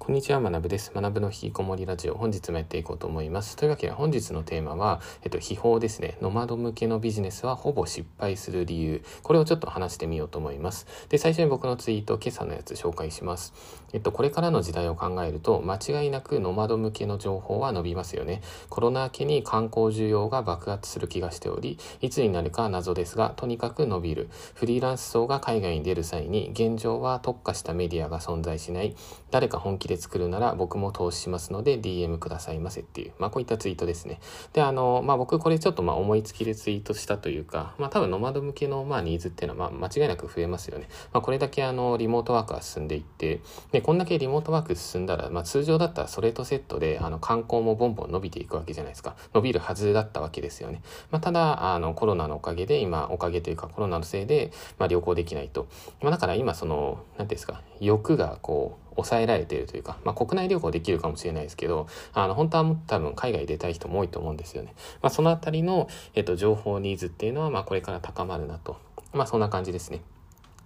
こんにちは、学部です。学部の引きこもりラジオ、本日もやっていこうと思います。というわけで本日のテーマは、えっと、秘宝ですね。ノマド向けのビジネスはほぼ失敗する理由。これをちょっと話してみようと思います。で、最初に僕のツイート、今朝のやつ紹介します。えっと、これからの時代を考えると、間違いなくノマド向けの情報は伸びますよね。コロナ明けに観光需要が爆発する気がしており、いつになるか謎ですが、とにかく伸びる。フリーランス層が海外に出る際に、現状は特化したメディアが存在しない。誰か本気で作るなら僕も投資しますので DM くださいませっていう、まあこういったツイートですね。で、あの、まあ僕これちょっとまあ思いつきでツイートしたというか、まあ多分ノマド向けのまあニーズっていうのはまあ間違いなく増えますよね。まあこれだけあのリモートワークが進んでいって、で、こんだけリモートワーク進んだら、まあ通常だったらそれとセットであの観光もボンボン伸びていくわけじゃないですか。伸びるはずだったわけですよね。まあただ、あのコロナのおかげで今、おかげというかコロナのせいで、まあ旅行できないと。まあだから今その、何ていうんですか、欲がこう、抑えられているというか、まあ、国内旅行できるかもしれないですけど、あの、本当は多分海外出たい人も多いと思うんですよね。まあ、そのあたりの、えっと、情報ニーズっていうのは、まあ、これから高まるなと。まあ、そんな感じですね。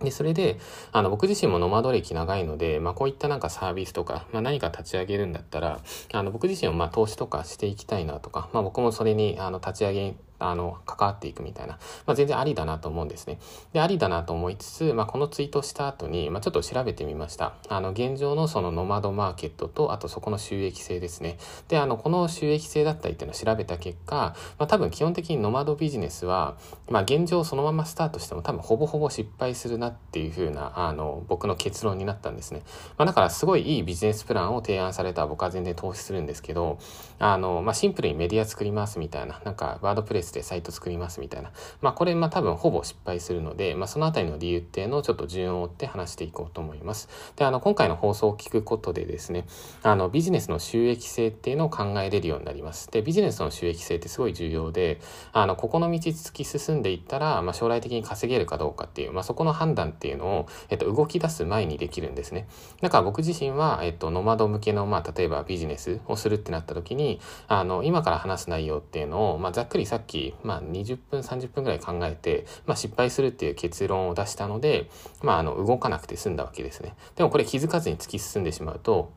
で、それで、あの、僕自身もノマド歴長いので、まあ、こういったなんかサービスとか、まあ、何か立ち上げるんだったら、あの、僕自身もまあ、投資とかしていきたいなとか、まあ、僕もそれに、あの、立ち上げあの、関わっていくみたいな、まあ、全然ありだなと思うんですね。で、ありだなと思いつつ、まあ、このツイートした後に、まあ、ちょっと調べてみました。あの、現状のそのノマドマーケットと、あとそこの収益性ですね。で、あの、この収益性だったりっていうのを調べた結果、まあ、多分基本的にノマドビジネスは、まあ、現状そのままスタートしても多分ほぼほぼ失敗するなっていう風な、あの、僕の結論になったんですね。まあ、だからすごいいいビジネスプランを提案された僕は全然投資するんですけど、あの、まあ、シンプルにメディア作りますみたいな、なんか、ワードプレスでサイト作りますみたいな。まあこれまあ多分ほぼ失敗するので、まあそのあたりの理由っていうのをちょっと順を追って話していこうと思います。で、あの今回の放送を聞くことでですね、あのビジネスの収益性っていうのを考えれるようになります。で、ビジネスの収益性ってすごい重要で、あのここの道突き進んでいったら、まあ将来的に稼げるかどうかっていう、まあそこの判断っていうのを、えっと動き出す前にできるんですね。だから僕自身は、えっとノマド向けの、まあ例えばビジネスをするってなった時に、あの今から話す内容っていうのを、まあざっくりさっき、まあ20分、30分ぐらい考えて、まあ、失敗するっていう結論を出したので、まあ、あの動かなくて済んだわけですね。でもこれ気づかずに突き進んでしまうと、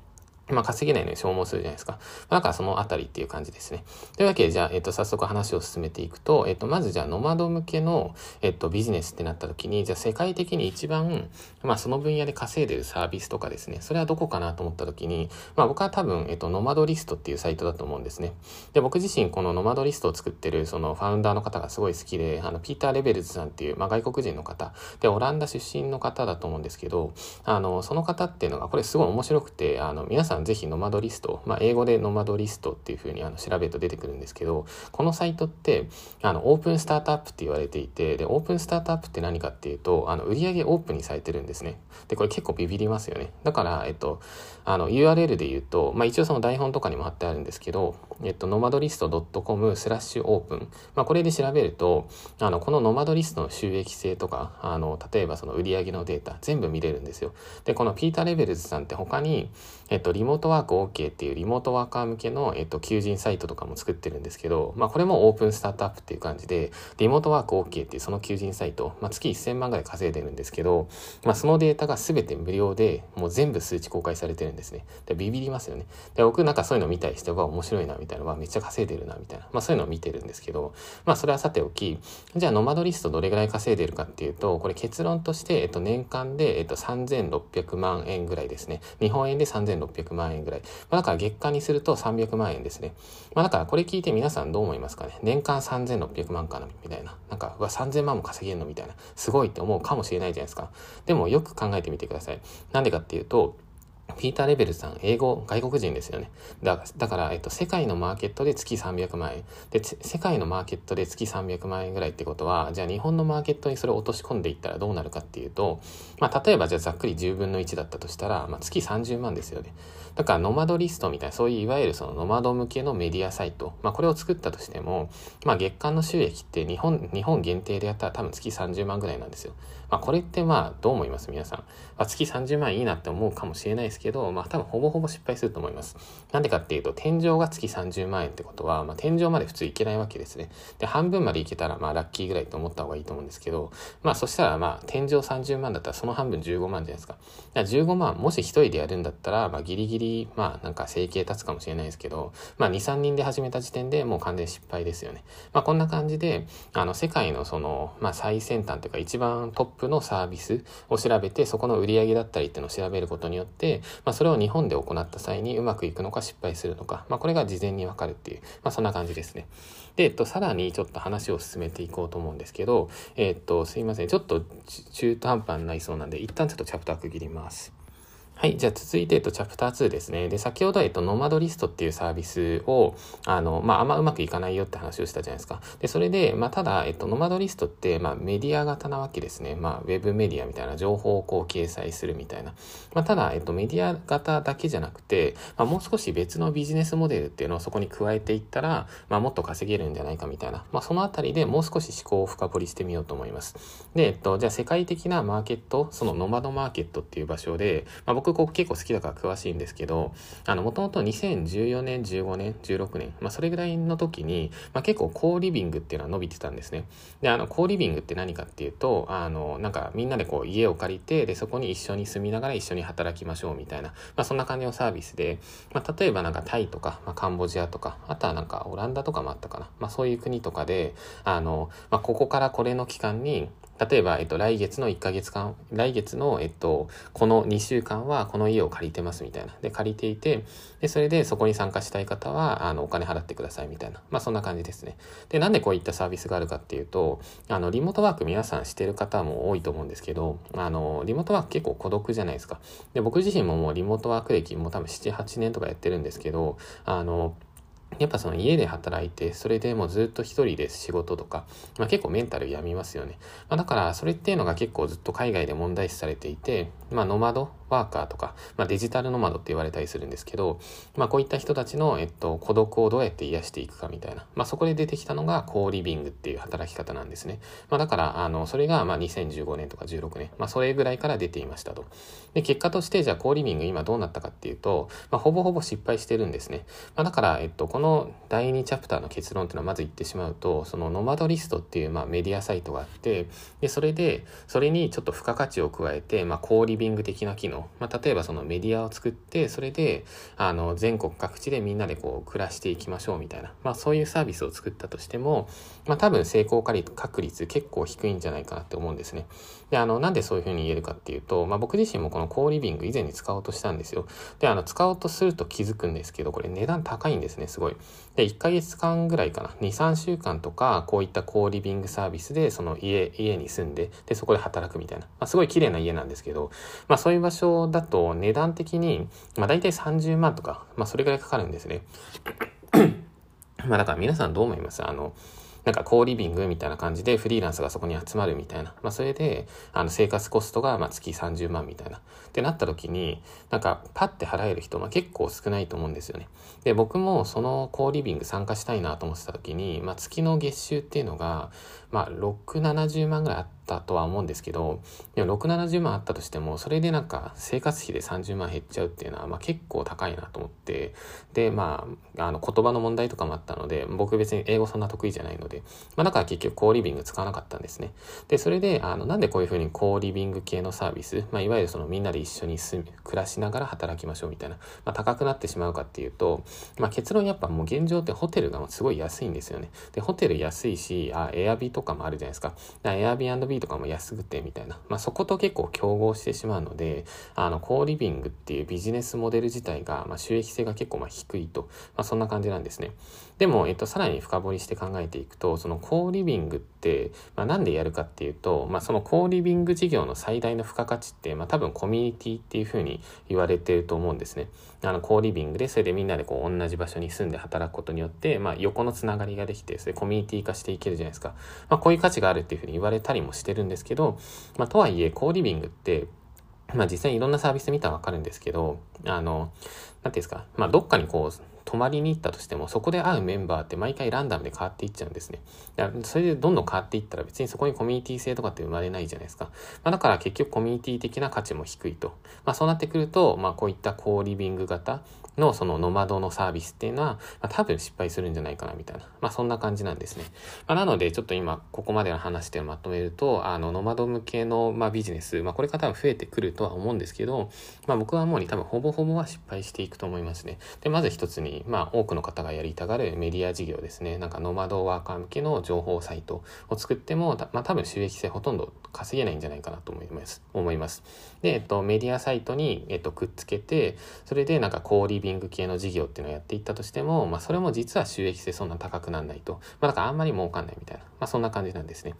まあ、稼げないのに消耗するじゃないですか。だからそのあたりっていう感じですね。というわけで、じゃあ、えっと、早速話を進めていくと、えっと、まずじゃあ、ノマド向けの、えっと、ビジネスってなった時に、じゃあ、世界的に一番、まあ、その分野で稼いでるサービスとかですね、それはどこかなと思った時に、まあ、僕は多分、えっと、ノマドリストっていうサイトだと思うんですね。で、僕自身、このノマドリストを作ってる、その、ファウンダーの方がすごい好きで、あの、ピーター・レベルズさんっていう、まあ、外国人の方、で、オランダ出身の方だと思うんですけど、あの、その方っていうのが、これすごい面白くて、あの、皆さんぜひノマドリストスト、まあ、英語でノマドリストっていうふうにあの調べると出てくるんですけど、このサイトってあのオープンスタートアップって言われていて、で、オープンスタートアップって何かっていうと、あの売上オープンにされてるんですね。で、これ結構ビビりますよね。だから、えっと、あの URL で言うと、まあ、一応その台本とかにも貼ってあるんですけど、えっと、ノマドリスト .com スラッシュオープン。まあ、これで調べると、あの、このノマドリストの収益性とか、あの、例えばその売上のデータ、全部見れるんですよ。で、このピーター・レベルズさんって他に、えっと、リモートワーク OK っていうリモートワーカー向けの、えっと、求人サイトとかも作ってるんですけど、まあ、これもオープンスタートアップっていう感じで、リモートワーク OK っていうその求人サイト、まあ、月1000万ぐらい稼いでるんですけど、まあ、そのデータが全て無料で、もう全部数値公開されてるんですね。で、ビビりますよね。で、僕なんかそういうの見たりして、わ、面白いな、みたいな、わ、めっちゃ稼いでるな、みたいな。まあ、そういうのを見てるんですけど、まあ、それはさておき、じゃあ、ノマドリストどれぐらい稼いでるかっていうと、これ結論として、えっと、年間で、えっと、3600万円ぐらいですね。日本円で3600万円万円ぐらい。まあ、だから月間にすると300万円ですね。まあ、だからこれ聞いて皆さんどう思いますかね。年間3600万かなみたいな。なんか、うわ、3000万も稼げるのみたいな。すごいって思うかもしれないじゃないですか。でもよく考えてみてください。なんでかっていうと、ピーター・レベルさん、英語、外国人ですよね。だだから、えっと、世界のマーケットで月300万円。で、世界のマーケットで月300万円ぐらいってことは、じゃあ日本のマーケットにそれを落とし込んでいったらどうなるかっていうと、まあ、例えばじゃあざっくり10分の1だったとしたら、まあ、月30万ですよね。だから、ノマドリストみたいな、そういういわゆるそのノマド向けのメディアサイト、まあ、これを作ったとしても、まあ、月間の収益って日本、日本限定でやったら多分月30万ぐらいなんですよ。まあ、これってまあ、どう思います？皆さん。あ、月30万いいなって思うかもしれないですですけど、まあ多分ほぼほぼ失敗すると思います。なんでかっていうと、天井が月30万円ってことは、まあ天井まで普通いけないわけですね。で、半分までいけたらまあラッキーぐらいと思った方がいいと思うんですけど、まあそしたらまあ天井30万だったらその半分15万じゃないですか。だから15万、もし一人でやるんだったら、まあギリギリ、まあなんか生計立つかもしれないですけど、まあ2、3人で始めた時点でもう完全失敗ですよね。まあこんな感じで、あの世界のその、まあ最先端というか一番トップのサービスを調べて、そこの売り上げだったりっていうのを調べることによって、まあそれを日本で行った際にうまくいくのか失敗するのか、まあこれが事前にわかるっていう、まあそんな感じですね。で、えっと、さらにちょっと話を進めていこうと思うんですけど、えっと、すいません。ちょっと中途半端になりそうなんで、一旦ちょっとチャプター区切ります。はい。じゃあ続いて、えっと、チャプター2ですね。で、先ほど、えっと、ノマドリストっていうサービスを、あの、まあ、あんまうまくいかないよって話をしたじゃないですか。で、それで、まあ、ただ、えっと、ノマドリストって、まあ、メディア型なわけですね。まあ、ウェブメディアみたいな情報をこう掲載するみたいな。まあ、ただ、えっと、メディア型だけじゃなくて、まあ、もう少し別のビジネスモデルっていうのをそこに加えていったら、まあ、もっと稼げるんじゃないかみたいな。まあ、そのあたりでもう少し思考を深掘りしてみようと思います。で、えっと、じゃあ世界的なマーケット、そのノマドマーケットっていう場所で、まあ、僕ここ結構好きだから詳しいんですけど、あの、もともと2014年、15年、16年、まあ、それぐらいの時に、まあ、結構コーリビングっていうのは伸びてたんですね。で、あの、コーリビングって何かっていうと、あの、なんかみんなでこう家を借りて、で、そこに一緒に住みながら一緒に働きましょうみたいな、まあ、そんな感じのサービスで、まあ、例えばなんかタイとか、まあ、カンボジアとか、あとはなんかオランダとかもあったかな。まあ、そういう国とかで、あの、まあ、ここからこれの期間に、例えば、えっと、来月の1ヶ月間、来月の、えっと、この2週間はこの家を借りてますみたいな。で、借りていて、で、それでそこに参加したい方は、あの、お金払ってくださいみたいな。まあ、そんな感じですね。で、なんでこういったサービスがあるかっていうと、あの、リモートワーク皆さんしてる方も多いと思うんですけど、あの、リモートワーク結構孤独じゃないですか。で、僕自身ももうリモートワーク歴も多分7、8年とかやってるんですけど、あの、やっぱその家で働いて、それでもうずっと一人で仕事とか、まあ、結構メンタル病みますよね。まあ、だからそれっていうのが結構ずっと海外で問題視されていて、まあノマドワーカーとか、まあデジタルノマドって言われたりするんですけど、まあこういった人たちの、えっと、孤独をどうやって癒していくかみたいな、まあそこで出てきたのがコーリビングっていう働き方なんですね。まあだから、あの、それがまあ2015年とか16年、まあそれぐらいから出ていましたと。で、結果としてじゃあコーリビング今どうなったかっていうと、まあほぼほぼ失敗してるんですね。まあだから、えっと、この第2チャプターの結論っていうのはまず言ってしまうと、そのノマドリストっていうまメディアサイトがあって、で、それで、それにちょっと付加価値を加えて、まあコーリビング的な機能の、まあ、例えばそのメディアを作って、それで、あの、全国各地でみんなでこう、暮らしていきましょうみたいな、まあ、そういうサービスを作ったとしても、まあ、多分成功確率結構低いんじゃないかなって思うんですね。で、あの、なんでそういうふうに言えるかっていうと、まあ、僕自身もこのコーリビング以前に使おうとしたんですよ。で、あの、使おうとすると気づくんですけど、これ値段高いんですね、すごい。で、1ヶ月間ぐらいかな、2、3週間とか、こういったコーリビングサービスで、その家、家に住んで、で、そこで働くみたいな。まあ、すごい綺麗な家なんですけど、まあ、そういう場所だと値段的に、まあ、大体30万とか、まあ、それぐらいかかるんですね。まあ、だから皆さんどう思います？あの、なんかコーリビングみたいな感じでフリーランスがそこに集まるみたいな。まあそれで、あの生活コストがま月30万みたいな。ってなった時に、なんかパッて払える人、まあ結構少ないと思うんですよね。で、僕もそのコーリビング参加したいなと思ってた時に、まあ月の月収っていうのが、まあ6、70万ぐらいあったとは思うんですけど、でも6、70万あったとしても、それでなんか生活費で30万減っちゃうっていうのは、まあ結構高いなと思って、で、まあ、あの言葉の問題とかもあったので、僕別に英語そんな得意じゃないので、まあだから結局コーリビング使わなかったんですね。で、それで、あの、なんでこういうふうにコーリビング系のサービス、まあいわゆるそのみんなで一緒に住み、暮らしながら働きましょうみたいな、まあ高くなってしまうかっていうと、まあ結論やっぱもう現状ってホテルがすごい安いんですよね。で、ホテル安いし、あ、エアビとかもあるじゃないですか。エアビーとかも安くてみたいな。まあそこと結構競合してしまうので、あの、コーリビングっていうビジネスモデル自体が、まあ収益性が結構まあ低いと、まあそんな感じなんですね。でも、えっと、さらに深掘りして考えていくと、そのコーリビングって、まあ、なんでやるかっていうと、まあ、そのコーリビング事業の最大の付加価値って、まあ、多分コミュニティっていうふうに言われてると思うんですね。あの、コーリビングで、それでみんなでこう、同じ場所に住んで働くことによって、まあ、横のつながりができて、それコミュニティ化していけるじゃないですか。まあ、こういう価値があるっていうふうに言われたりもしてるんですけど、まあ、とはいえ、コーリビングって、まあ実際いろんなサービス見たらわかるんですけど、あの、なんていうんですか、まあどっかにこう、泊まりに行ったとしても、そこで会うメンバーって毎回ランダムで変わっていっちゃうんですね。だからそれでどんどん変わっていったら別にそこにコミュニティ性とかって生まれないじゃないですか。まあ、だから結局コミュニティ的な価値も低いと。まあ、そうなってくると、まあ、こういったコーリビング型のそのノマドのサービスっていうのは、まあ、多分失敗するんじゃないかなみたいな。まあ、そんな感じなんですね。まあ、なので、ちょっと今、ここまでの話でまとめると、あの、ノマド向けの、まあ、ビジネス、まあ、これから多分増えてくるとは思うんですけど、まあ、僕はもうに多分ほぼほぼは失敗していくと思いますね。で、まず一つに、まあ、多くの方がやりたがるメディア事業ですね。なんか、ノマドワーカー向けの情報サイトを作っても、まあ、多分収益性ほとんど稼げないんじゃないかなと思います。思います。で、えっと、メディアサイトに、えっと、くっつけて、それでなんかリビング系の事業っていうのをやっていったとしても、まあ、それも実は収益性そんな高くならないと。まあ、だからあんまり儲かんないみたいな。まあ、そんな感じなんですね。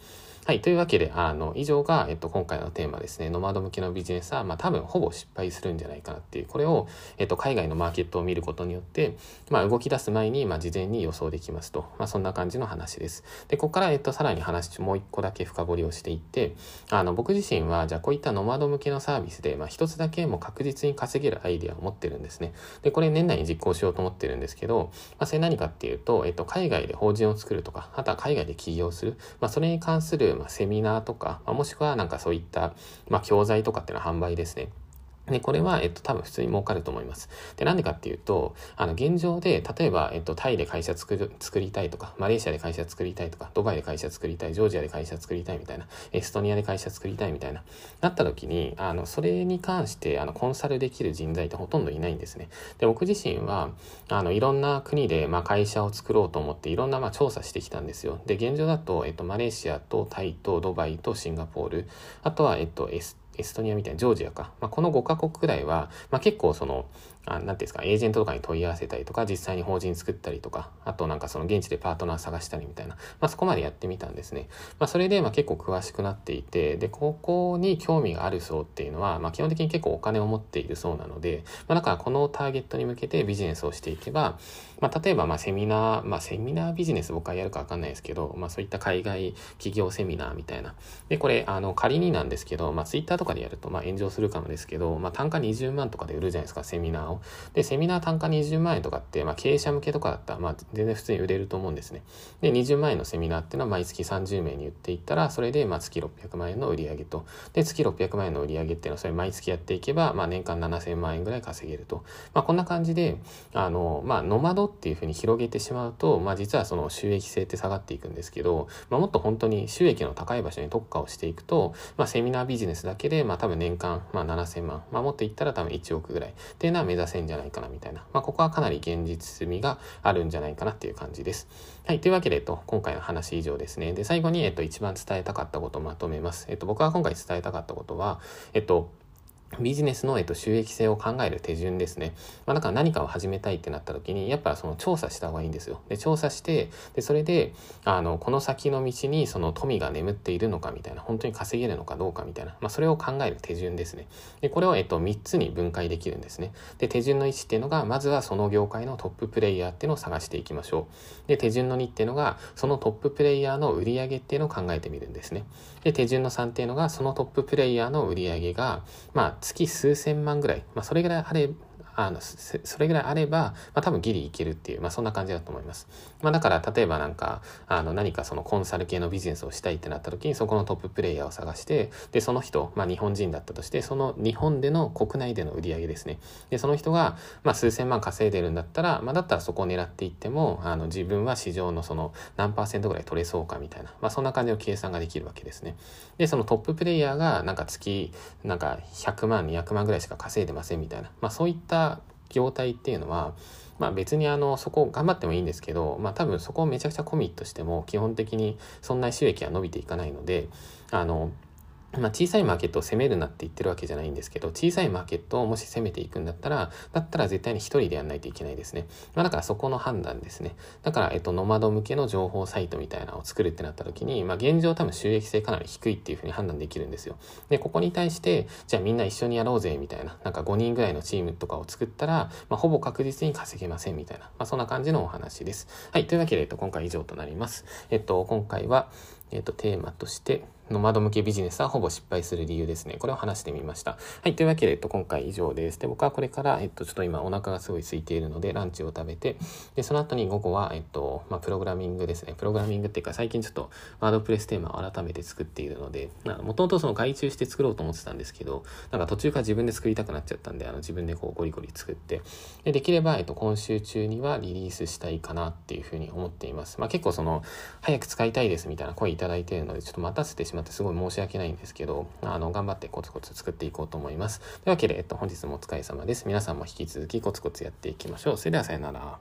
はい。というわけで、あの、以上が、えっと、今回のテーマですね。ノマド向けのビジネスは、まあ、多分、ほぼ失敗するんじゃないかなっていう、これを、えっと、海外のマーケットを見ることによって、まあ、動き出す前に、まあ、事前に予想できますと。まあ、そんな感じの話です。で、ここから、えっと、さらに話、もう一個だけ深掘りをしていって、あの、僕自身は、じゃあ、こういったノマド向けのサービスで、まあ、一つだけも確実に稼げるアイデアを持ってるんですね。で、これ年内に実行しようと思ってるんですけど、まあ、それ何かっていうと、えっと、海外で法人を作るとか、あとは海外で起業する、まあ、それに関する、まあ、セミナーとか、まあ、もしくはなんかそういった、まあ、教材とかっていうのは販売ですね。で、これは、えっと、多分普通に儲かると思います。で、なんでかっていうと、あの、現状で、例えば、えっと、タイで会社作る、作りたいとか、マレーシアで会社作りたいとか、ドバイで会社作りたい、ジョージアで会社作りたいみたいな、エストニアで会社作りたいみたいな、なった時に、あの、それに関して、あの、コンサルできる人材ってほとんどいないんですね。で、僕自身は、あの、いろんな国で、まあ、会社を作ろうと思って、いろんな、まあ、調査してきたんですよ。で、現状だと、えっと、マレーシアとタイとドバイとシンガポール、あとは、えっと、エスエストニアみたいなジョージアか、まあ、この5カ国くらいは、まあ、結構そのあなんていうんですか、エージェントとかに問い合わせたりとか、実際に法人作ったりとか、あとなんかその現地でパートナー探したりみたいな、まあそこまでやってみたんですね。まあそれでまあ結構詳しくなっていて、で、ここに興味がある層っていうのは、まあ基本的に結構お金を持っている層なので、まあだからこのターゲットに向けてビジネスをしていけば、まあ例えばまあセミナー、まあセミナービジネス僕はやるかわかんないですけど、まあそういった海外企業セミナーみたいな。で、これ、あの仮になんですけど、まあツイッターとかでやるとまあ炎上するかもですけど、まあ単価20万とかで売るじゃないですか、セミナーを。で、セミナー単価20万円とかって、まあ、経営者向けとかだったら、まあ、全然普通に売れると思うんですね。で、20万円のセミナーっていうのは毎月30名に売っていったら、それで、まあ、月600万円の売り上げと。で、月600万円の売り上げっていうのは、それ毎月やっていけば、まあ、年間7000万円ぐらい稼げると。まあ、こんな感じで、あの、まあ、ノマドっていうふうに広げてしまうと、まあ、実はその収益性って下がっていくんですけど、まあ、もっと本当に収益の高い場所に特化をしていくと、まあ、セミナービジネスだけで、まあ、多分年間、まあ、7000万、まあ、もっといったら多分1億ぐらいっていうのは目指せんじゃないかなみたいな。まあ、ここはかなり現実味があるんじゃないかなっていう感じです。はい。というわけで、えっと、今回の話以上ですね。で、最後に、えっと、一番伝えたかったことをまとめます。えっと、僕が今回伝えたかったことは、えっと、ビジネスの、えっと、収益性を考える手順ですね。まあ、だか何かを始めたいってなった時に、やっぱその調査した方がいいんですよ。で、調査して、で、それで、あの、この先の道にその富が眠っているのかみたいな、本当に稼げるのかどうかみたいな、まあ、それを考える手順ですね。で、これを、えっと、3つに分解できるんですね。で、手順の1っていうのが、まずはその業界のトッププレイヤーっていうのを探していきましょう。で、手順の2っていうのが、そのトッププレイヤーの売り上げっていうのを考えてみるんですね。で、手順の3っていうのが、そのトッププレイヤーの売り上げが、まあ、月数千万ぐらい、まあ、それぐらいあれあの、それぐらいあれば、まあ多分ギリいけるっていう、まあそんな感じだと思います。まあだから例えばなんか、あの何かそのコンサル系のビジネスをしたいってなった時にそこのトッププレイヤーを探して、で、その人、まあ日本人だったとして、その日本での国内での売り上げですね。で、その人が、まあ数千万稼いでるんだったら、まあだったらそこを狙っていっても、あの自分は市場のその何パーセントぐらい取れそうかみたいな、まあそんな感じの計算ができるわけですね。で、そのトッププレイヤーがなんか月、なんか100万、200万ぐらいしか稼いでませんみたいな、まあそういった業態っていうのは、まあ別にあの、そこ頑張ってもいいんですけど、まあ多分そこをめちゃくちゃコミットしても、基本的にそんな収益は伸びていかないので、あの、まあ、小さいマーケットを攻めるなって言ってるわけじゃないんですけど、小さいマーケットをもし攻めていくんだったら、だったら絶対に一人でやんないといけないですね。まあ、だからそこの判断ですね。だから、えっと、ノマド向けの情報サイトみたいなのを作るってなった時に、まあ、現状多分収益性かなり低いっていうふうに判断できるんですよ。で、ここに対して、じゃあみんな一緒にやろうぜ、みたいな、なんか5人ぐらいのチームとかを作ったら、まあ、ほぼ確実に稼げません、みたいな、まあ、そんな感じのお話です。はい、というわけで、えっと、今回以上となります。えっと、今回は、えっと、テーマとして、ノマド向けビジネスはほぼ失敗する理由ですね。これを話してみました。はい。というわけで、えっと、今回以上です。で、僕はこれから、えっと、ちょっと今お腹がすごい空いているので、ランチを食べて、で、その後に午後は、えっと、まあ、プログラミングですね。プログラミングっていうか、最近ちょっと、ワードプレステーマを改めて作っているので、もともとその外注して作ろうと思ってたんですけど、なんか途中から自分で作りたくなっちゃったんで、あの、自分でこう、ゴリゴリ作って、で、できれば、えっと、今週中にはリリースしたいかなっていうふうに思っています。まあ、結構その、早く使いたいですみたいな声いただいているので、ちょっと待たせてしままってすごい申し訳ないんですけど、あの、頑張ってコツコツ作っていこうと思います。というわけで、えっと、本日もお疲れ様です。皆さんも引き続きコツコツやっていきましょう。それではさよなら。